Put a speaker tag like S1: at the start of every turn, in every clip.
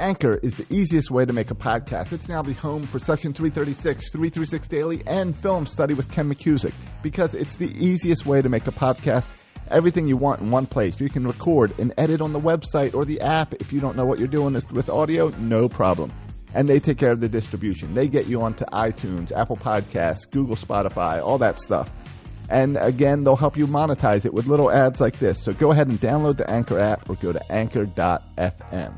S1: Anchor is the easiest way to make a podcast. It's now the home for Section 336, 336 Daily, and Film Study with Ken McCusick because it's the easiest way to make a podcast. Everything you want in one place. You can record and edit on the website or the app. If you don't know what you're doing with audio, no problem. And they take care of the distribution. They get you onto iTunes, Apple Podcasts, Google, Spotify, all that stuff. And again, they'll help you monetize it with little ads like this. So go ahead and download the Anchor app or go to anchor.fm.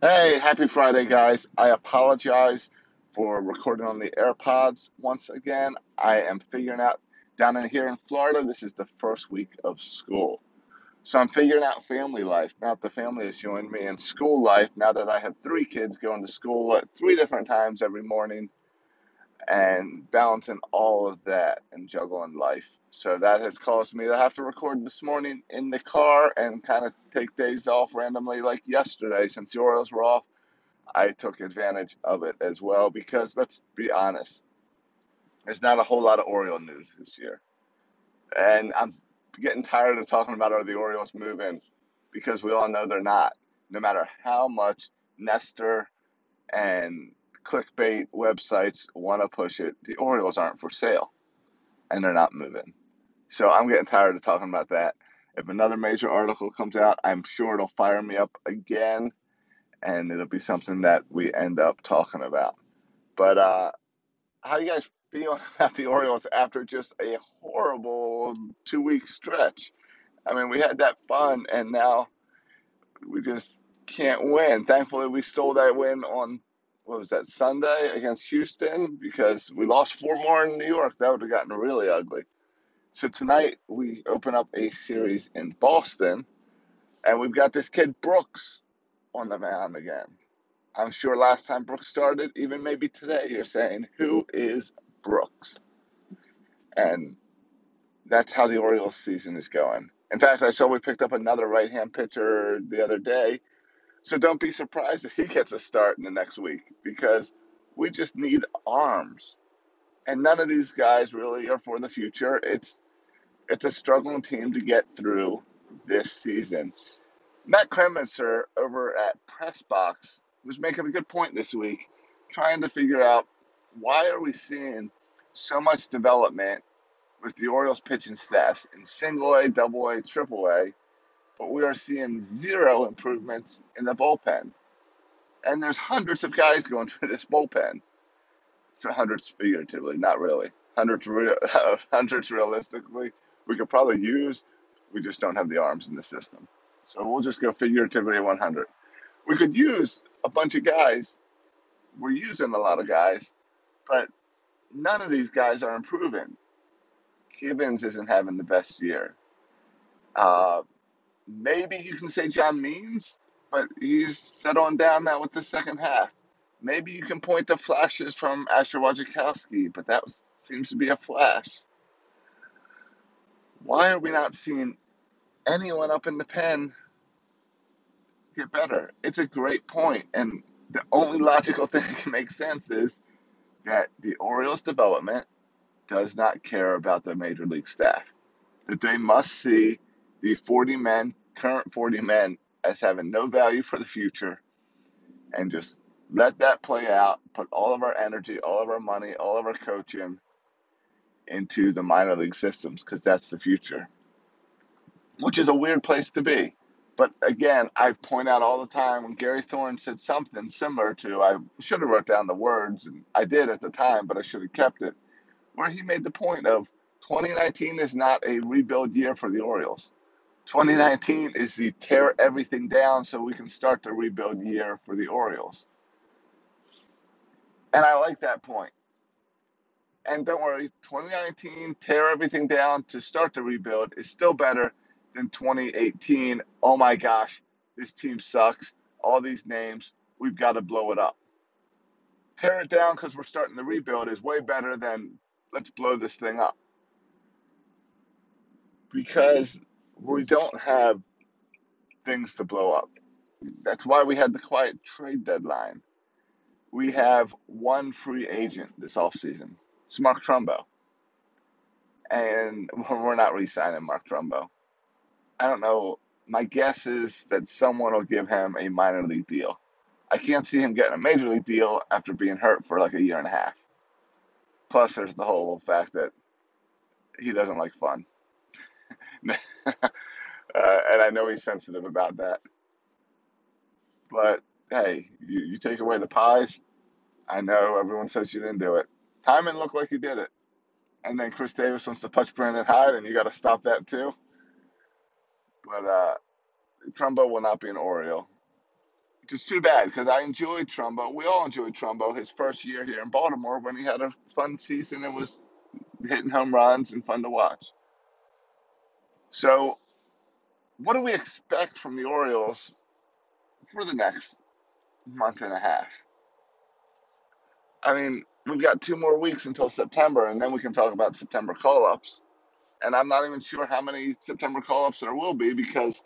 S1: Hey, happy Friday, guys. I apologize for recording on the AirPods once again. I am figuring out down in here in Florida, this is the first week of school. So I'm figuring out family life now that the family has joined me in school life now that I have three kids going to school at three different times every morning and balancing all of that and juggling life. So that has caused me to have to record this morning in the car and kind of take days off randomly, like yesterday, since the Orioles were off. I took advantage of it as well because let's be honest, there's not a whole lot of Oriole news this year. And I'm getting tired of talking about are the Orioles moving because we all know they're not. No matter how much Nestor and clickbait websites want to push it, the Orioles aren't for sale and they're not moving. So I'm getting tired of talking about that. If another major article comes out, I'm sure it'll fire me up again and it'll be something that we end up talking about. But uh, how do you guys feel about the Orioles after just a horrible two week stretch? I mean, we had that fun and now we just can't win. Thankfully, we stole that win on what was that Sunday against Houston because we lost four more in New York. That would have gotten really ugly. So tonight we open up a series in Boston, and we've got this kid Brooks on the mound again. I'm sure last time Brooks started, even maybe today, you're saying, who is Brooks? And that's how the Orioles season is going. In fact, I saw we picked up another right hand pitcher the other day so don't be surprised if he gets a start in the next week because we just need arms. And none of these guys really are for the future. It's it's a struggling team to get through this season. Matt Kremnitzer over at Pressbox was making a good point this week, trying to figure out why are we seeing so much development with the Orioles pitching staffs in single A, double A, triple A, but we are seeing zero improvements in the bullpen. And there's hundreds of guys going through this bullpen. Hundreds figuratively, not really. Hundreds, re- hundreds realistically, we could probably use. We just don't have the arms in the system. So we'll just go figuratively at 100. We could use a bunch of guys. We're using a lot of guys, but none of these guys are improving. Givens isn't having the best year. Uh, maybe you can say John Means, but he's set on down that with the second half. Maybe you can point to flashes from Asher Wojciechowski, but that was, seems to be a flash. Why are we not seeing anyone up in the pen get better? It's a great point, and the only logical thing that can make sense is that the Orioles development does not care about the major league staff. That they must see the 40 men, current 40 men, as having no value for the future and just let that play out, put all of our energy, all of our money, all of our coaching into the minor league systems because that's the future, which is a weird place to be. But again, I point out all the time when Gary Thorne said something similar to, I should have wrote down the words, and I did at the time, but I should have kept it, where he made the point of 2019 is not a rebuild year for the Orioles. 2019 is the tear everything down so we can start the rebuild year for the Orioles. And I like that point. And don't worry, 2019, tear everything down to start the rebuild is still better than 2018. Oh my gosh, this team sucks. All these names, we've got to blow it up. Tear it down because we're starting the rebuild is way better than let's blow this thing up. Because we don't have things to blow up. That's why we had the quiet trade deadline. We have one free agent this offseason. It's Mark Trumbo. And we're not re signing Mark Trumbo. I don't know my guess is that someone will give him a minor league deal. I can't see him getting a major league deal after being hurt for like a year and a half. Plus, there's the whole fact that he doesn't like fun. uh, and I know he's sensitive about that. But hey, you, you take away the pies. I know everyone says you didn't do it. Timon looked like he did it. And then Chris Davis wants to punch Brandon Hyde, and you got to stop that too. But uh, Trumbo will not be an Oriole. Which is too bad because I enjoyed Trumbo. We all enjoyed Trumbo his first year here in Baltimore when he had a fun season and was hitting home runs and fun to watch. So, what do we expect from the Orioles for the next month and a half? I mean, we've got two more weeks until September, and then we can talk about September call ups. And I'm not even sure how many September call ups there will be because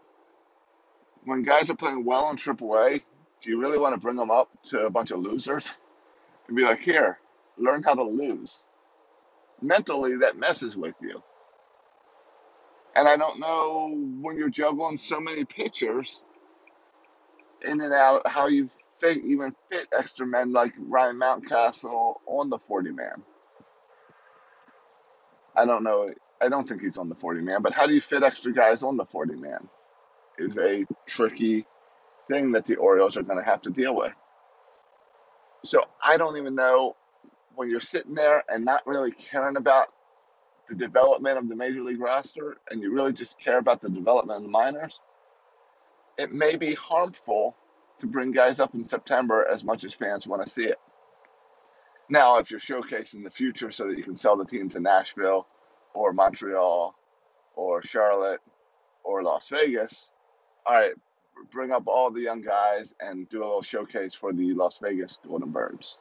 S1: when guys are playing well in AAA, do you really want to bring them up to a bunch of losers and be like, here, learn how to lose? Mentally, that messes with you. And I don't know when you're juggling so many pitchers in and out how you fit, even fit extra men like Ryan Mountcastle on the 40 man. I don't know. I don't think he's on the 40 man, but how do you fit extra guys on the 40 man is a tricky thing that the Orioles are going to have to deal with. So I don't even know when you're sitting there and not really caring about the development of the major league roster and you really just care about the development of the minors, it may be harmful to bring guys up in September as much as fans want to see it. Now, if you're showcasing the future so that you can sell the team to Nashville or Montreal or Charlotte or Las Vegas, all right, bring up all the young guys and do a little showcase for the Las Vegas Golden Birds.